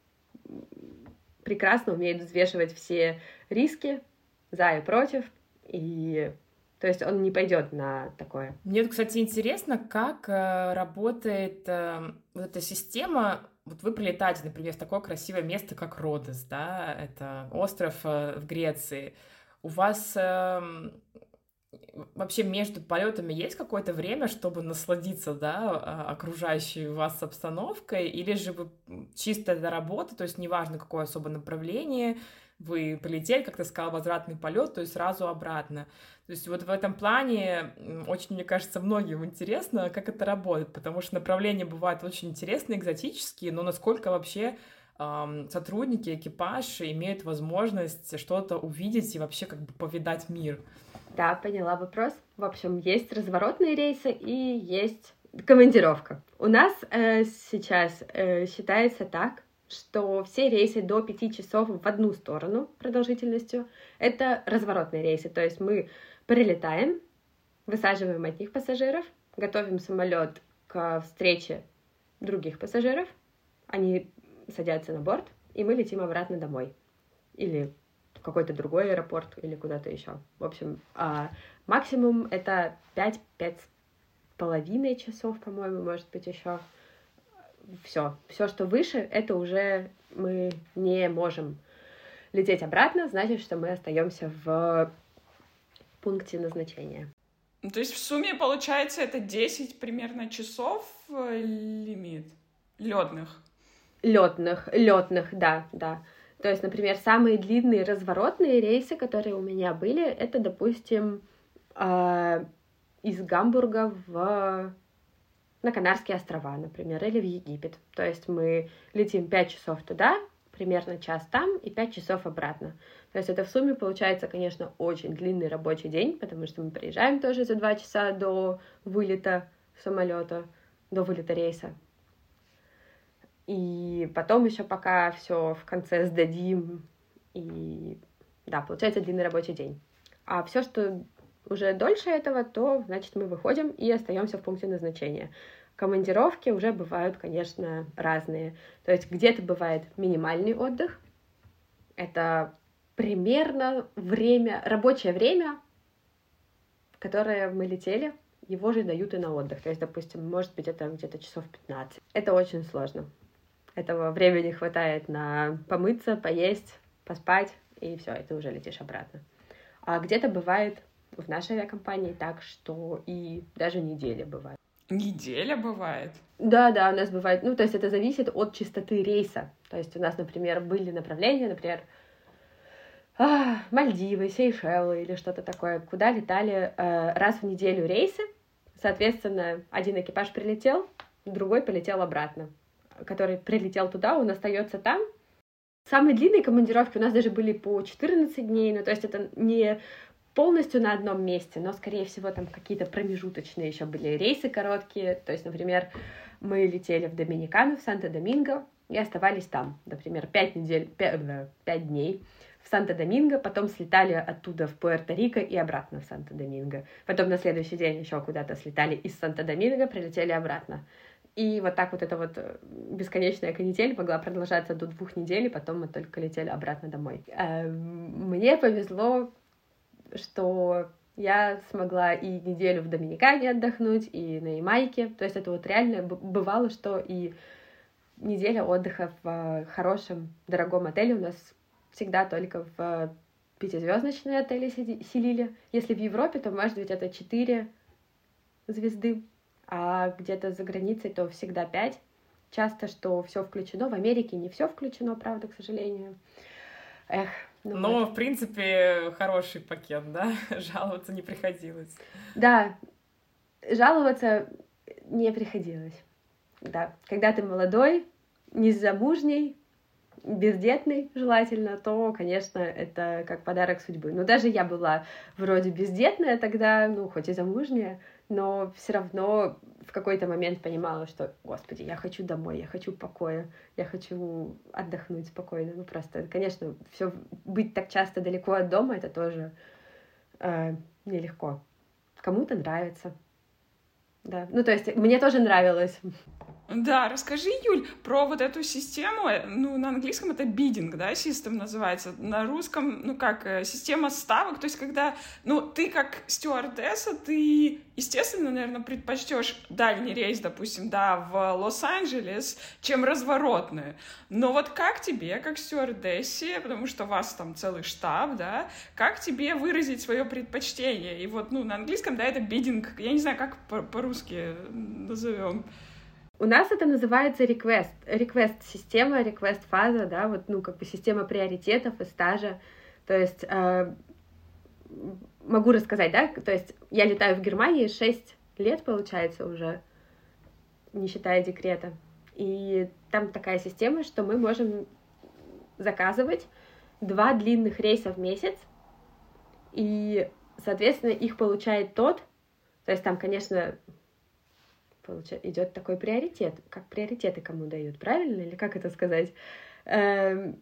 прекрасно умеет взвешивать все риски, за и против, и то есть он не пойдет на такое. Мне, кстати, интересно, как э, работает э, вот эта система. Вот вы прилетаете, например, в такое красивое место, как Родос, да, это остров э, в Греции. У вас э, вообще между полетами есть какое-то время, чтобы насладиться, да, окружающей вас обстановкой, или же вы чисто для работы, то есть неважно, какое особо направление, вы полетели, как ты сказал, возвратный полет, то есть сразу обратно. То есть вот в этом плане очень, мне кажется, многим интересно, как это работает, потому что направления бывают очень интересные, экзотические, но насколько вообще сотрудники, экипаж имеют возможность что-то увидеть и вообще как бы повидать мир. Да, поняла вопрос. В общем, есть разворотные рейсы и есть командировка. У нас э, сейчас э, считается так, что все рейсы до 5 часов в одну сторону продолжительностью — это разворотные рейсы. То есть мы прилетаем, высаживаем одних пассажиров, готовим самолет к встрече других пассажиров, они садятся на борт, и мы летим обратно домой. Или в какой-то другой аэропорт, или куда-то еще. В общем, а максимум это 5-5 половиной часов, по-моему, может быть, еще все. Все, что выше, это уже мы не можем лететь обратно, значит, что мы остаемся в пункте назначения. То есть в сумме получается это 10 примерно часов э, лимит ледных. Летных, летных, да, да. То есть, например, самые длинные разворотные рейсы, которые у меня были, это, допустим, э, из Гамбурга в на Канарские острова, например, или в Египет. То есть мы летим 5 часов туда, примерно час там и 5 часов обратно. То есть это в сумме получается, конечно, очень длинный рабочий день, потому что мы приезжаем тоже за 2 часа до вылета самолета, до вылета рейса. И потом еще пока все в конце сдадим. И да, получается длинный рабочий день. А все, что уже дольше этого, то, значит, мы выходим и остаемся в пункте назначения. Командировки уже бывают, конечно, разные. То есть где-то бывает минимальный отдых. Это примерно время, рабочее время, которое мы летели, его же дают и на отдых. То есть, допустим, может быть, это где-то часов 15. Это очень сложно. Этого времени хватает на помыться, поесть, поспать, и все, и ты уже летишь обратно. А где-то бывает в нашей авиакомпании так, что и даже неделя бывает. Неделя бывает? Да, да, у нас бывает. Ну, то есть это зависит от частоты рейса. То есть у нас, например, были направления, например, а, Мальдивы, Сейшелы или что-то такое, куда летали э, раз в неделю рейсы. Соответственно, один экипаж прилетел, другой полетел обратно. Который прилетел туда, он остается там. Самые длинные командировки у нас даже были по 14 дней, ну то есть это не полностью на одном месте, но, скорее всего, там какие-то промежуточные еще были рейсы короткие. То есть, например, мы летели в Доминикану, в Санто-Доминго, и оставались там, например, пять недель, пять, дней в Санто-Доминго, потом слетали оттуда в Пуэрто-Рико и обратно в Санто-Доминго. Потом на следующий день еще куда-то слетали из Санто-Доминго, прилетели обратно. И вот так вот эта вот э, бесконечная канитель могла продолжаться до двух недель, и потом мы только летели обратно домой. Эм, мне повезло что я смогла и неделю в Доминикане отдохнуть, и на Ямайке. То есть это вот реально бывало, что и неделя отдыха в хорошем, дорогом отеле у нас всегда только в пятизвездочные отели селили. Если в Европе, то, может быть, это четыре звезды, а где-то за границей, то всегда пять. Часто, что все включено. В Америке не все включено, правда, к сожалению. Эх, ну, Но, вот. в принципе, хороший пакет, да? Жаловаться не приходилось. Да, жаловаться не приходилось. Да, когда ты молодой, незамужний, бездетный желательно, то, конечно, это как подарок судьбы. Но даже я была вроде бездетная тогда, ну, хоть и замужняя, но все равно в какой-то момент понимала, что, господи, я хочу домой, я хочу покоя, я хочу отдохнуть спокойно. Ну, просто, конечно, все быть так часто далеко от дома, это тоже э, нелегко. Кому-то нравится. Да, ну, то есть мне тоже нравилось. Да, расскажи, Юль, про вот эту систему, э, ну, на английском это бидинг, да, систем называется, на русском, ну, как, э, система ставок, то есть, когда, ну, ты как стюардесса, ты, естественно, наверное, предпочтешь дальний рейс, допустим, да, в Лос-Анджелес, чем разворотный, но вот как тебе, как стюардессе, потому что у вас там целый штаб, да, как тебе выразить свое предпочтение, и вот, ну, на английском, да, это бидинг, я не знаю, как по-русски назовем, у нас это называется request, request система, request фаза, да, вот, ну, как бы система приоритетов и стажа. То есть э, могу рассказать, да, то есть я летаю в Германии 6 лет, получается, уже, не считая декрета. И там такая система, что мы можем заказывать два длинных рейса в месяц, и, соответственно, их получает тот, то есть там, конечно, получается, идет такой приоритет. Как приоритеты кому дают, правильно? Или как это сказать? Эм,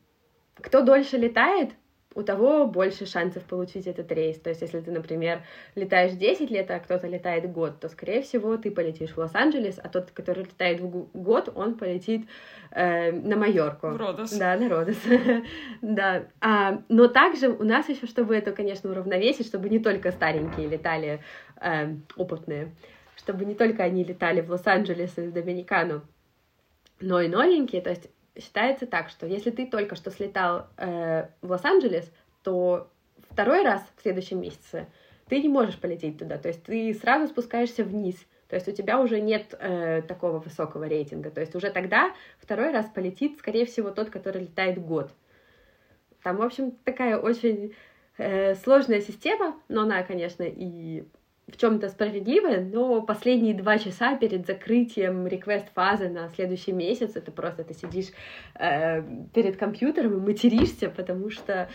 кто дольше летает, у того больше шансов получить этот рейс. То есть, если ты, например, летаешь 10 лет, а кто-то летает год, то, скорее всего, ты полетишь в Лос-Анджелес, а тот, который летает в год, он полетит э, на Майорку. В Родос. Да, на Родос. да. А, но также у нас еще, чтобы это, конечно, уравновесить, чтобы не только старенькие летали э, опытные, чтобы не только они летали в Лос-Анджелес и в Доминикану, но и новенькие. То есть считается так, что если ты только что слетал э, в Лос-Анджелес, то второй раз в следующем месяце ты не можешь полететь туда. То есть ты сразу спускаешься вниз. То есть у тебя уже нет э, такого высокого рейтинга. То есть уже тогда второй раз полетит, скорее всего, тот, который летает год. Там, в общем, такая очень э, сложная система, но она, конечно, и в чем-то справедливое, но последние два часа перед закрытием реквест-фазы на следующий месяц, это просто ты сидишь э, перед компьютером и материшься, потому что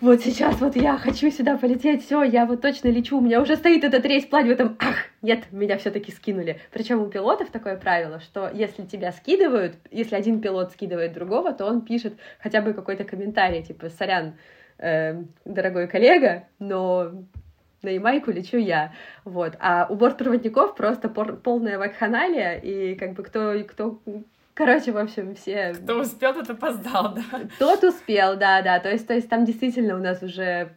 вот сейчас вот я хочу сюда полететь, все, я вот точно лечу, у меня уже стоит этот рейс в плане, этом, ах, нет, меня все-таки скинули. Причем у пилотов такое правило, что если тебя скидывают, если один пилот скидывает другого, то он пишет хотя бы какой-то комментарий, типа, сорян, э, дорогой коллега, но на Ямайку лечу я, вот. А у бортпроводников просто полная вакханалия, и как бы кто, кто Короче, в общем, все... Кто успел, тот опоздал, да? Тот успел, да, да. То есть, то есть там действительно у нас уже...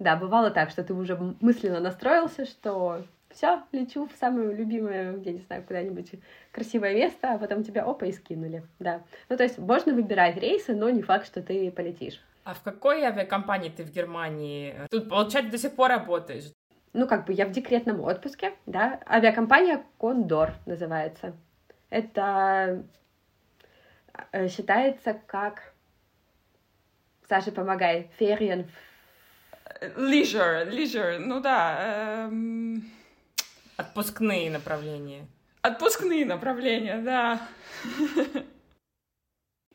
Да, бывало так, что ты уже мысленно настроился, что все, лечу в самое любимое, я не знаю, куда-нибудь красивое место, а потом тебя опа и скинули, да. Ну, то есть можно выбирать рейсы, но не факт, что ты полетишь. А в какой авиакомпании ты в Германии? Тут, получается, до сих пор работаешь? Ну, как бы я в декретном отпуске, да. Авиакомпания Кондор называется. Это э, считается как... Саша, помогай. Фериен. Leisure, leisure, ну да. Эм... Отпускные направления. Отпускные направления, да.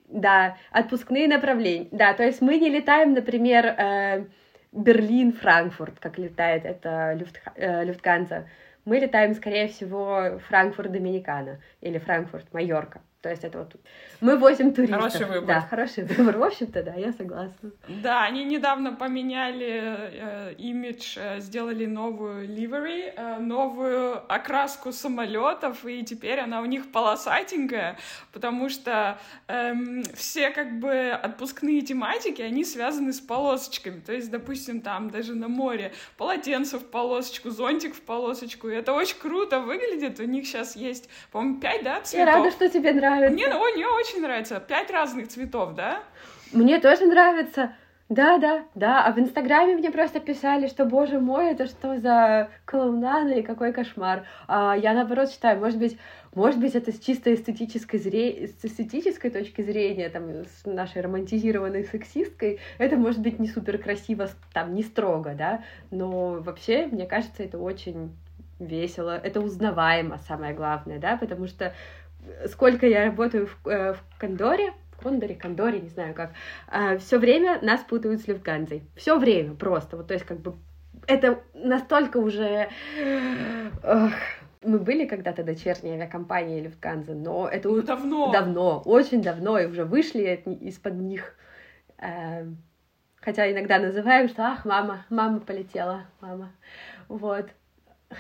Да, отпускные направления. Да, то есть мы не летаем, например, э, Берлин-Франкфурт, как летает это э, Люфтганза. Мы летаем, скорее всего, Франкфурт-Доминикана или Франкфурт-Майорка. То есть это вот мы возим туристов. Хороший выбор. Да, хороший выбор. В общем-то, да, я согласна. Да, они недавно поменяли э, имидж, э, сделали новую ливери, э, новую окраску самолетов, и теперь она у них полосатенькая, потому что э, все как бы отпускные тематики, они связаны с полосочками. То есть, допустим, там даже на море полотенце в полосочку, зонтик в полосочку. И это очень круто выглядит. У них сейчас есть, по-моему, пять, да, цветов? Я рада, что тебе нравится. Мне, ой, мне очень нравится. Пять разных цветов, да? Мне тоже нравится. Да, да, да. А в Инстаграме мне просто писали, что, боже мой, это что за клоунада и какой кошмар. А я наоборот считаю, может быть, может быть, это с чисто эстетической, зре... с эстетической точки зрения, там, с нашей романтизированной сексисткой, это может быть не супер красиво, там, не строго, да, но вообще, мне кажется, это очень весело, это узнаваемо, самое главное, да, потому что сколько я работаю в, э, в Кондоре, Кондоре, Кондоре, не знаю как, э, все время нас путают с Люфтганзой. Все время просто. Вот, то есть, как бы, это настолько уже... Ох, мы были когда-то дочерней авиакомпанией Люфтганза, но это ну, давно. давно, очень давно, и уже вышли из-под них. Э, хотя иногда называем, что ах, мама, мама полетела, мама. Вот.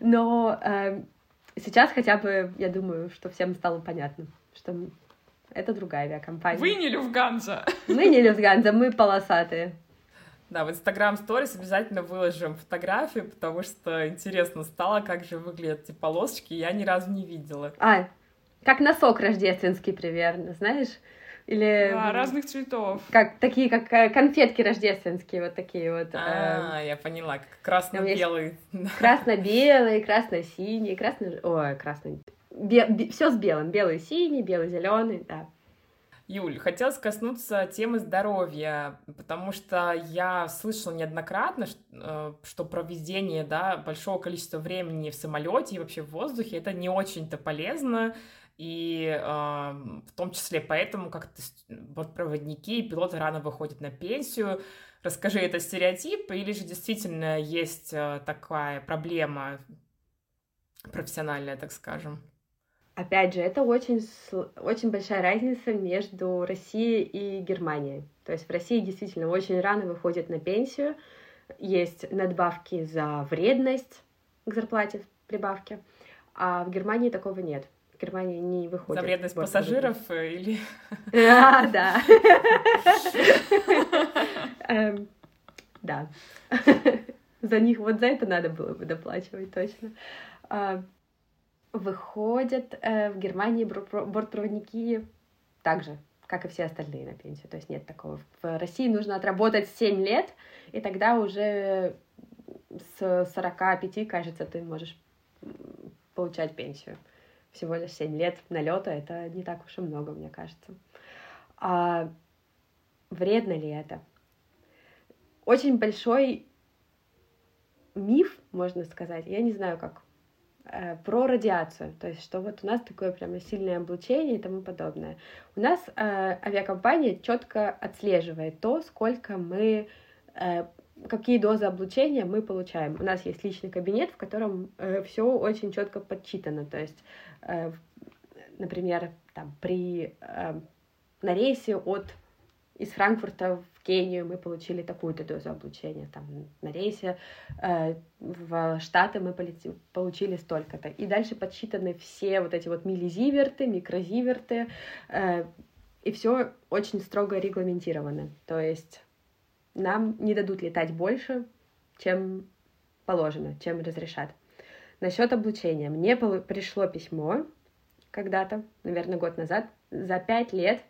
Но э, сейчас хотя бы, я думаю, что всем стало понятно, что это другая авиакомпания. Вы не Люфтганза. Мы не Люфтганза, мы полосатые. Да, в Instagram Stories обязательно выложим фотографии, потому что интересно стало, как же выглядят эти полосочки, я ни разу не видела. А, как носок рождественский примерно, знаешь? Или... Да, разных цветов. Как, такие, как э, конфетки рождественские, вот такие вот. А, э, я поняла, как красно-белый. Красно-белый, красно-синий, красно... Ой, красный... Бе... Бе... Все с белым. Белый, синий, белый, зеленый, да. Юль, хотелось коснуться темы здоровья, потому что я слышала неоднократно, что, что проведение да, большого количества времени в самолете и вообще в воздухе это не очень-то полезно и э, в том числе поэтому как-то бортпроводники и пилоты рано выходят на пенсию. Расскажи, это стереотип или же действительно есть э, такая проблема профессиональная, так скажем? Опять же, это очень, очень большая разница между Россией и Германией. То есть в России действительно очень рано выходят на пенсию, есть надбавки за вредность к зарплате прибавки, а в Германии такого нет. Германия не выходит. За вредность пассажиров э, или... А, да. Эм, да. За них вот за это надо было бы доплачивать точно. А, выходят э, в Германии бортпроводники так же, как и все остальные на пенсию. То есть нет такого. В России нужно отработать 7 лет, и тогда уже с 45, кажется, ты можешь получать пенсию всего лишь 7 лет налета, это не так уж и много, мне кажется. А вредно ли это? Очень большой миф, можно сказать, я не знаю как, э, про радиацию, то есть что вот у нас такое прямо сильное облучение и тому подобное. У нас э, авиакомпания четко отслеживает то, сколько мы э, какие дозы облучения мы получаем. У нас есть личный кабинет, в котором э, все очень четко подсчитано. То есть, э, например, там, при, э, на рейсе от из Франкфурта в Кению мы получили такую-то дозу облучения, там на рейсе э, в Штаты мы полети, получили столько-то. И дальше подсчитаны все вот эти вот миллизиверты, микрозиверты, э, и все очень строго регламентировано. То есть нам не дадут летать больше, чем положено, чем разрешат. Насчет облучения. Мне пришло письмо когда-то, наверное, год назад, за пять лет.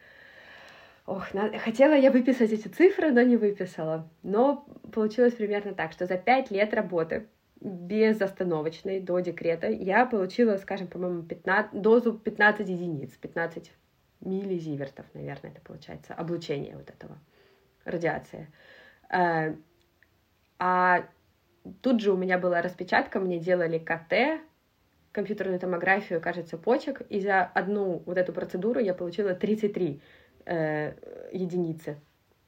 Ох, на... хотела я выписать эти цифры, но не выписала. Но получилось примерно так, что за пять лет работы безостановочной до декрета я получила, скажем, по-моему, 15... дозу 15 единиц, 15 миллизивертов, наверное, это получается, облучение вот этого, радиация. Э, а тут же у меня была распечатка, мне делали КТ, компьютерную томографию, кажется, почек, и за одну вот эту процедуру я получила 33 э, единицы.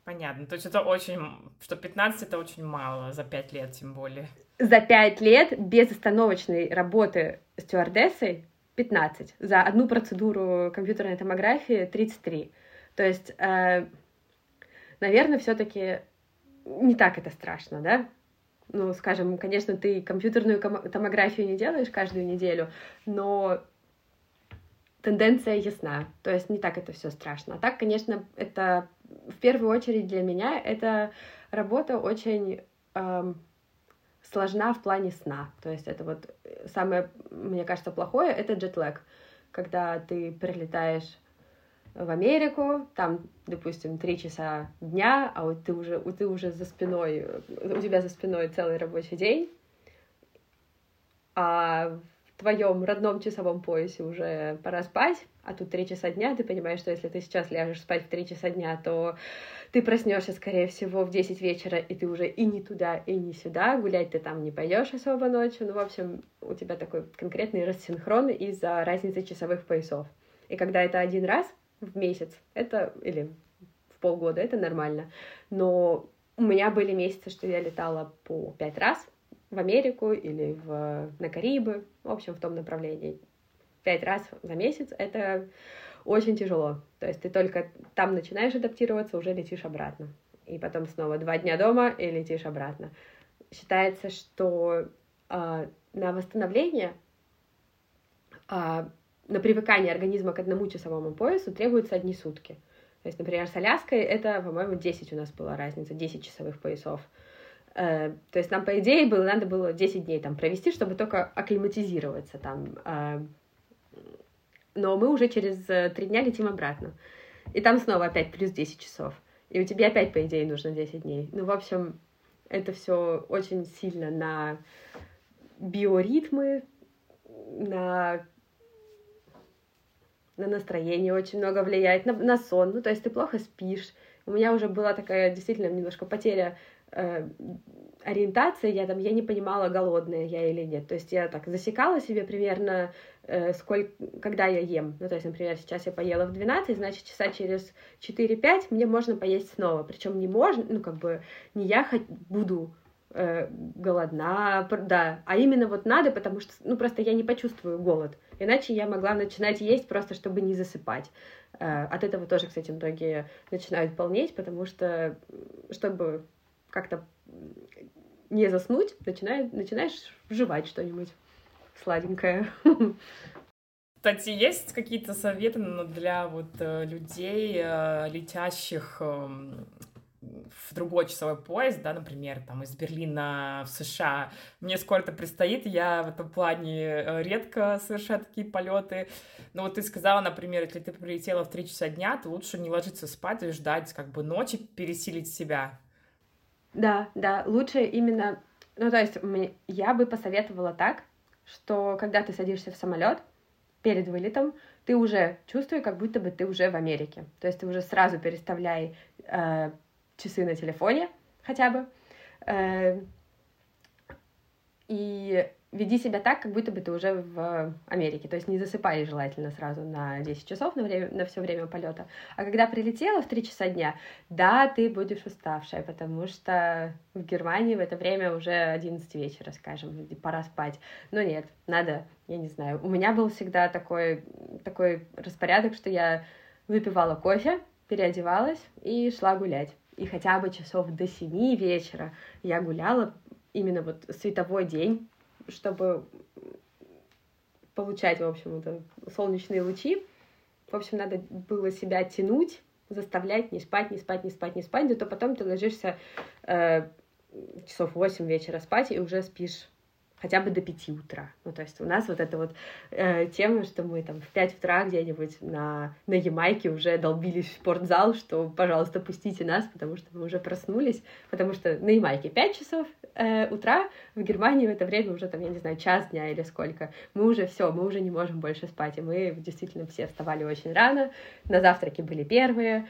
Понятно. То есть это очень... Что 15 это очень мало за 5 лет, тем более. За 5 лет безостановочной работы стюардессой 15. За одну процедуру компьютерной томографии 33. То есть, э, наверное, все-таки не так это страшно, да? Ну, скажем, конечно, ты компьютерную томографию не делаешь каждую неделю, но тенденция ясна. То есть не так это все страшно. А так, конечно, это в первую очередь для меня это работа очень эм, сложна в плане сна. То есть это вот самое, мне кажется, плохое это джетлэг, когда ты прилетаешь в Америку, там, допустим, три часа дня, а вот ты уже, ты уже за спиной, у тебя за спиной целый рабочий день, а в твоем родном часовом поясе уже пора спать, а тут три часа дня, ты понимаешь, что если ты сейчас ляжешь спать в три часа дня, то ты проснешься, скорее всего, в 10 вечера, и ты уже и не туда, и не сюда, гулять ты там не пойдешь особо ночью, ну, в общем, у тебя такой конкретный рассинхрон из-за разницы часовых поясов. И когда это один раз, в месяц, это, или в полгода, это нормально. Но у меня были месяцы, что я летала по пять раз в Америку или в, на Карибы, в общем, в том направлении. Пять раз за месяц — это очень тяжело. То есть ты только там начинаешь адаптироваться, уже летишь обратно. И потом снова два дня дома и летишь обратно. Считается, что э, на восстановление э, на привыкание организма к одному часовому поясу требуются одни сутки. То есть, например, с Аляской это, по-моему, 10 у нас была разница, 10 часовых поясов. Э, то есть нам, по идее, было, надо было 10 дней там провести, чтобы только акклиматизироваться там. Э, но мы уже через 3 э, дня летим обратно. И там снова опять плюс 10 часов. И у тебя опять, по идее, нужно 10 дней. Ну, в общем, это все очень сильно на биоритмы, на на настроение очень много влияет, на, на сон, ну, то есть ты плохо спишь. У меня уже была такая действительно немножко потеря э, ориентации, я там, я не понимала, голодная я или нет. То есть я так засекала себе примерно, э, сколько, когда я ем. Ну, то есть, например, сейчас я поела в 12, значит, часа через 4-5 мне можно поесть снова. Причем не можно, ну, как бы, не я хоть буду э, голодна, да, а именно вот надо, потому что, ну, просто я не почувствую голод. Иначе я могла начинать есть просто, чтобы не засыпать. Э, от этого тоже, кстати, многие начинают полнеть, потому что, чтобы как-то не заснуть, начинаешь, начинаешь жевать что-нибудь сладенькое. Кстати, есть какие-то советы для вот э, людей, э, летящих эм, в другой часовой пояс, да, например, там из Берлина в США, мне сколько-то предстоит, я в этом плане э, редко совершаю такие полеты. Но вот ты сказала, например, если ты прилетела в 3 часа дня, то лучше не ложиться спать и ждать как бы ночи, пересилить себя. Да, да, лучше именно, ну то есть я бы посоветовала так, что когда ты садишься в самолет перед вылетом, ты уже чувствуешь, как будто бы ты уже в Америке. То есть ты уже сразу переставляй э, часы на телефоне хотя бы. Э, и веди себя так, как будто бы ты уже в Америке. То есть не засыпай желательно сразу на 10 часов на, время, на все время полета. А когда прилетела в 3 часа дня, да, ты будешь уставшая, потому что в Германии в это время уже 11 вечера, скажем, пора спать. Но нет, надо, я не знаю. У меня был всегда такой, такой распорядок, что я выпивала кофе, переодевалась и шла гулять. И хотя бы часов до 7 вечера я гуляла именно вот световой день, чтобы получать, в общем, это солнечные лучи. В общем, надо было себя тянуть, заставлять не спать, не спать, не спать, не спать, да то потом ты ложишься э, часов 8 вечера спать и уже спишь хотя бы до 5 утра. Ну, то есть у нас вот эта вот э, тема, что мы там в 5 утра где-нибудь на, на Ямайке уже долбились в спортзал, что, пожалуйста, пустите нас, потому что мы уже проснулись, потому что на Ямайке 5 часов э, утра, в Германии в это время уже там, я не знаю, час дня или сколько. Мы уже все, мы уже не можем больше спать, и мы действительно все вставали очень рано, на завтраки были первые,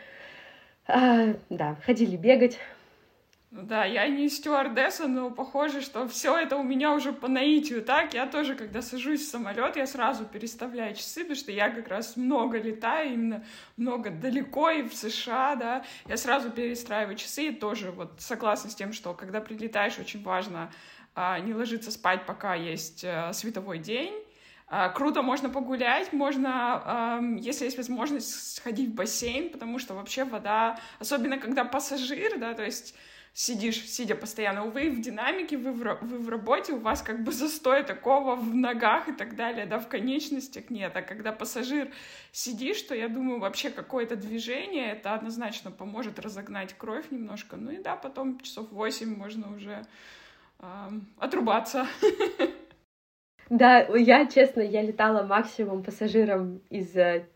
э, да, ходили бегать, да, я не стюардесса, но похоже, что все это у меня уже по наитию так. Я тоже, когда сажусь в самолет, я сразу переставляю часы, потому что я как раз много летаю, именно много далеко и в США, да. Я сразу перестраиваю часы и тоже вот согласна с тем, что когда прилетаешь, очень важно а, не ложиться спать, пока есть а, световой день. А, круто, можно погулять, можно, если есть возможность, сходить в бассейн, потому что вообще вода, особенно когда пассажир, да, то есть сидишь, сидя постоянно. Увы, в динамике, вы в, вы в работе, у вас как бы застой такого в ногах и так далее, да, в конечностях нет. А когда пассажир сидишь, то я думаю, вообще какое-то движение, это однозначно поможет разогнать кровь немножко. Ну и да, потом часов 8 можно уже э, отрубаться. Да, я, честно, я летала максимум пассажиром из э,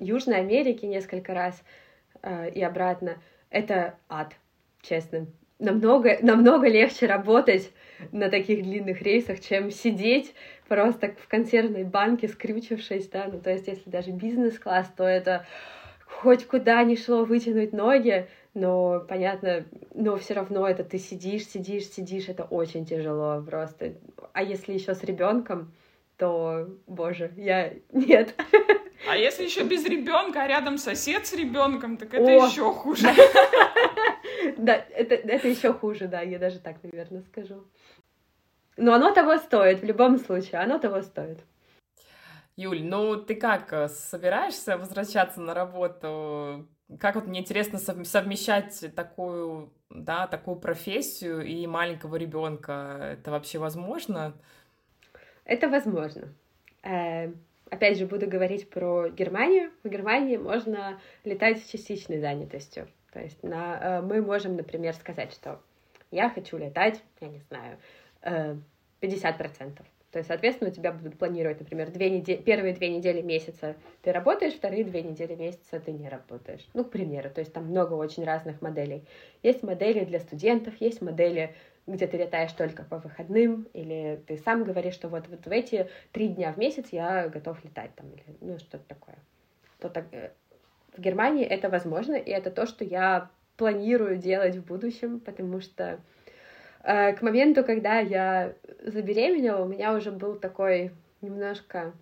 Южной Америки несколько раз э, и обратно. Это ад, честно намного, намного легче работать на таких длинных рейсах, чем сидеть просто в консервной банке, скрючившись, да, ну, то есть, если даже бизнес-класс, то это хоть куда ни шло вытянуть ноги, но, понятно, но все равно это ты сидишь, сидишь, сидишь, это очень тяжело просто. А если еще с ребенком, то, боже, я нет. А если еще без ребенка, а рядом сосед с ребенком, так это О! еще хуже. Да, это, это еще хуже, да, я даже так, наверное, скажу. Но оно того стоит, в любом случае, оно того стоит. Юль, ну ты как, э, собираешься возвращаться на работу? Как вот мне интересно совмещать такую, да, такую профессию и маленького ребенка? Это вообще возможно? Это возможно. Опять же, буду говорить про Германию. В Германии можно летать с частичной занятостью. То есть на, э, мы можем, например, сказать, что я хочу летать, я не знаю, 50%. Э, То есть, соответственно, у тебя будут планировать, например, две недели, первые две недели месяца ты работаешь, вторые две недели месяца ты не работаешь. Ну, к примеру, то есть там много очень разных моделей. Есть модели для студентов, есть модели, где ты летаешь только по выходным, или ты сам говоришь, что вот, вот в эти три дня в месяц я готов летать, там, или ну, что-то такое. То так, э, в Германии это возможно, и это то, что я планирую делать в будущем, потому что э, к моменту, когда я забеременела, у меня уже был такой немножко,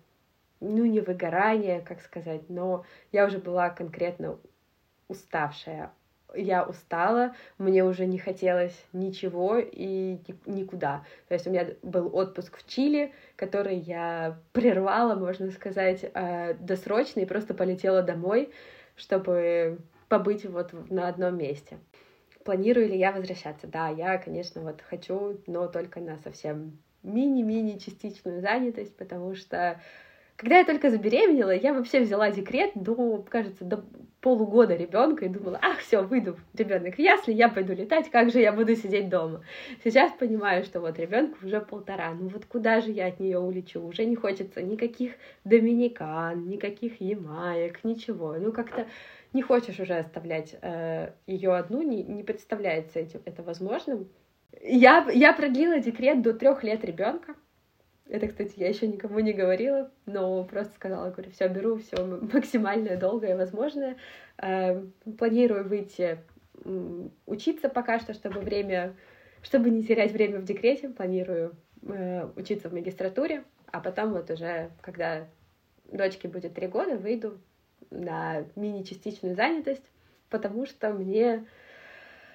ну, не выгорание, как сказать, но я уже была конкретно уставшая я устала, мне уже не хотелось ничего и никуда. То есть у меня был отпуск в Чили, который я прервала, можно сказать, э, досрочно и просто полетела домой, чтобы побыть вот на одном месте. Планирую ли я возвращаться? Да, я, конечно, вот хочу, но только на совсем мини-мини частичную занятость, потому что когда я только забеременела, я вообще взяла декрет до, кажется, до полугода ребенка и думала, ах, все, выйду ребенок в ясли, я пойду летать, как же я буду сидеть дома. Сейчас понимаю, что вот ребенку уже полтора, ну вот куда же я от нее улечу? Уже не хочется никаких доминикан, никаких ямаек, ничего. Ну как-то не хочешь уже оставлять э, ее одну, не, не представляется этим, это возможным. Я, я продлила декрет до трех лет ребенка. Это, кстати, я еще никому не говорила, но просто сказала, говорю, все беру, все максимально долгое возможное. Эм, планирую выйти учиться пока что, чтобы время, чтобы не терять время в декрете, планирую э, учиться в магистратуре, а потом вот уже, когда дочке будет три года, выйду на мини-частичную занятость, потому что мне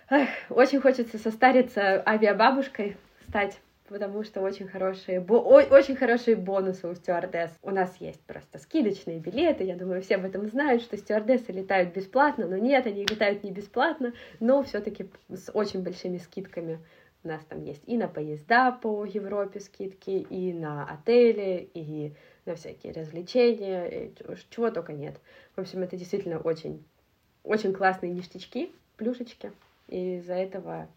эх, очень хочется состариться авиабабушкой, стать потому что очень хорошие, бо очень хорошие бонусы у стюардесс. У нас есть просто скидочные билеты, я думаю, все об этом знают, что стюардессы летают бесплатно, но нет, они летают не бесплатно, но все таки с очень большими скидками. У нас там есть и на поезда по Европе скидки, и на отели, и на всякие развлечения, чего только нет. В общем, это действительно очень, очень классные ништячки, плюшечки, и из-за этого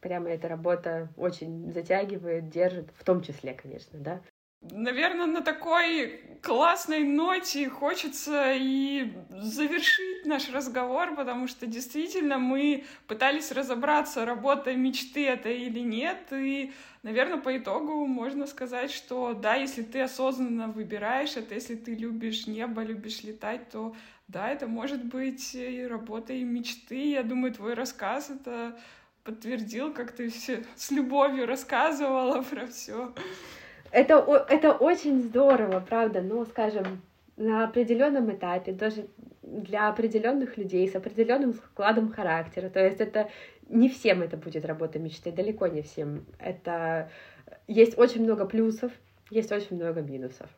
прямо эта работа очень затягивает, держит, в том числе, конечно, да. Наверное, на такой классной ноте хочется и завершить наш разговор, потому что действительно мы пытались разобраться, работа мечты это или нет, и, наверное, по итогу можно сказать, что да, если ты осознанно выбираешь это, если ты любишь небо, любишь летать, то да, это может быть и работа и мечты. Я думаю, твой рассказ — это подтвердил, как ты все с любовью рассказывала про все. Это, это очень здорово, правда, но, скажем, на определенном этапе, даже для определенных людей с определенным складом характера. То есть это не всем это будет работа мечты, далеко не всем. Это есть очень много плюсов, есть очень много минусов.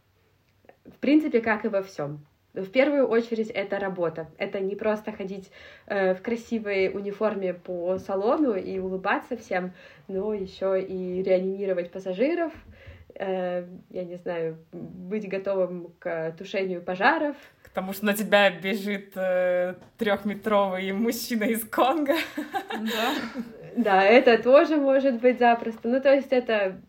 В принципе, как и во всем. В первую очередь это работа. Это не просто ходить э, в красивой униформе по салону и улыбаться всем, но еще и реанимировать пассажиров, э, я не знаю, быть готовым к тушению пожаров. К тому, что на тебя бежит э, трехметровый мужчина из Конго. Да. Да, это тоже может быть запросто. Ну, то есть это,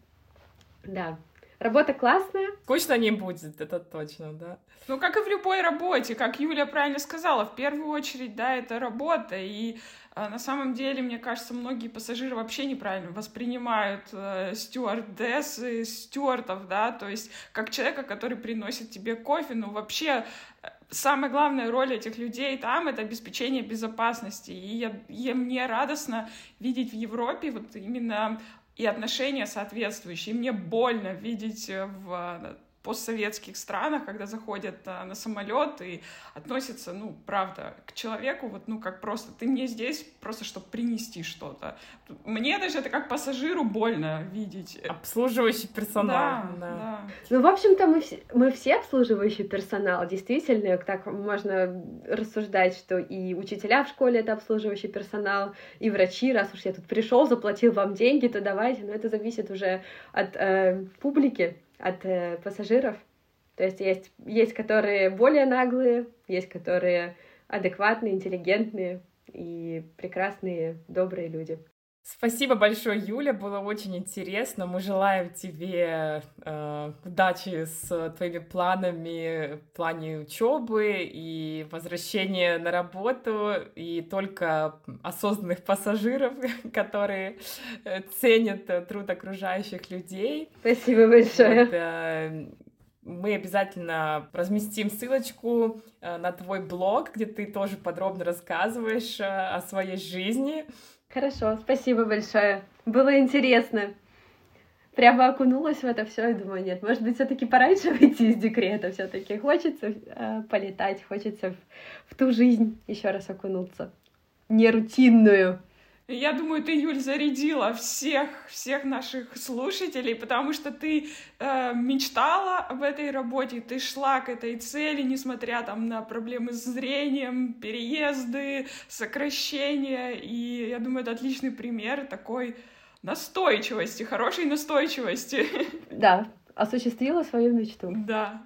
да, Работа классная. Скучно не будет, это точно, да. Ну, как и в любой работе, как Юля правильно сказала, в первую очередь, да, это работа, и а, на самом деле, мне кажется, многие пассажиры вообще неправильно воспринимают э, стюардесс и стюартов, да, то есть как человека, который приносит тебе кофе, ну, вообще э, самая главная роль этих людей там — это обеспечение безопасности. И, я, и мне радостно видеть в Европе вот именно и отношения соответствующие. И мне больно видеть э, в постсоветских странах, когда заходят а, на самолет и относятся, ну, правда, к человеку, вот, ну, как просто, ты мне здесь просто, чтобы принести что-то. Мне даже это как пассажиру больно видеть. Обслуживающий персонал. Да, да. да. Ну, в общем-то, мы, все, мы все обслуживающий персонал, действительно, так можно рассуждать, что и учителя в школе — это обслуживающий персонал, и врачи, раз уж я тут пришел, заплатил вам деньги, то давайте, но это зависит уже от э, публики, от э, пассажиров. То есть есть, есть которые более наглые, есть которые адекватные, интеллигентные и прекрасные, добрые люди. Спасибо большое, Юля, было очень интересно. Мы желаем тебе э, удачи с твоими планами в плане учебы и возвращения на работу, и только осознанных пассажиров, которые ценят труд окружающих людей. Спасибо большое. Вот, э, мы обязательно разместим ссылочку э, на твой блог, где ты тоже подробно рассказываешь э, о своей жизни. Хорошо, спасибо большое. Было интересно. Прямо окунулась в это все и думаю, нет, может быть, все-таки пораньше выйти из декрета. Все-таки хочется э, полетать, хочется в, в ту жизнь еще раз окунуться. Нерутинную. Я думаю, ты, Юль, зарядила всех, всех наших слушателей, потому что ты э, мечтала об этой работе, ты шла к этой цели, несмотря там на проблемы с зрением, переезды, сокращения. И я думаю, это отличный пример такой настойчивости, хорошей настойчивости. Да, осуществила свою мечту. Да.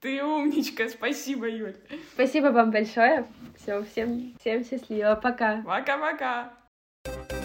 Ты умничка, спасибо, Юль. Спасибо вам большое. Все, всем, всем счастливо. Пока. Пока-пока. Thank you.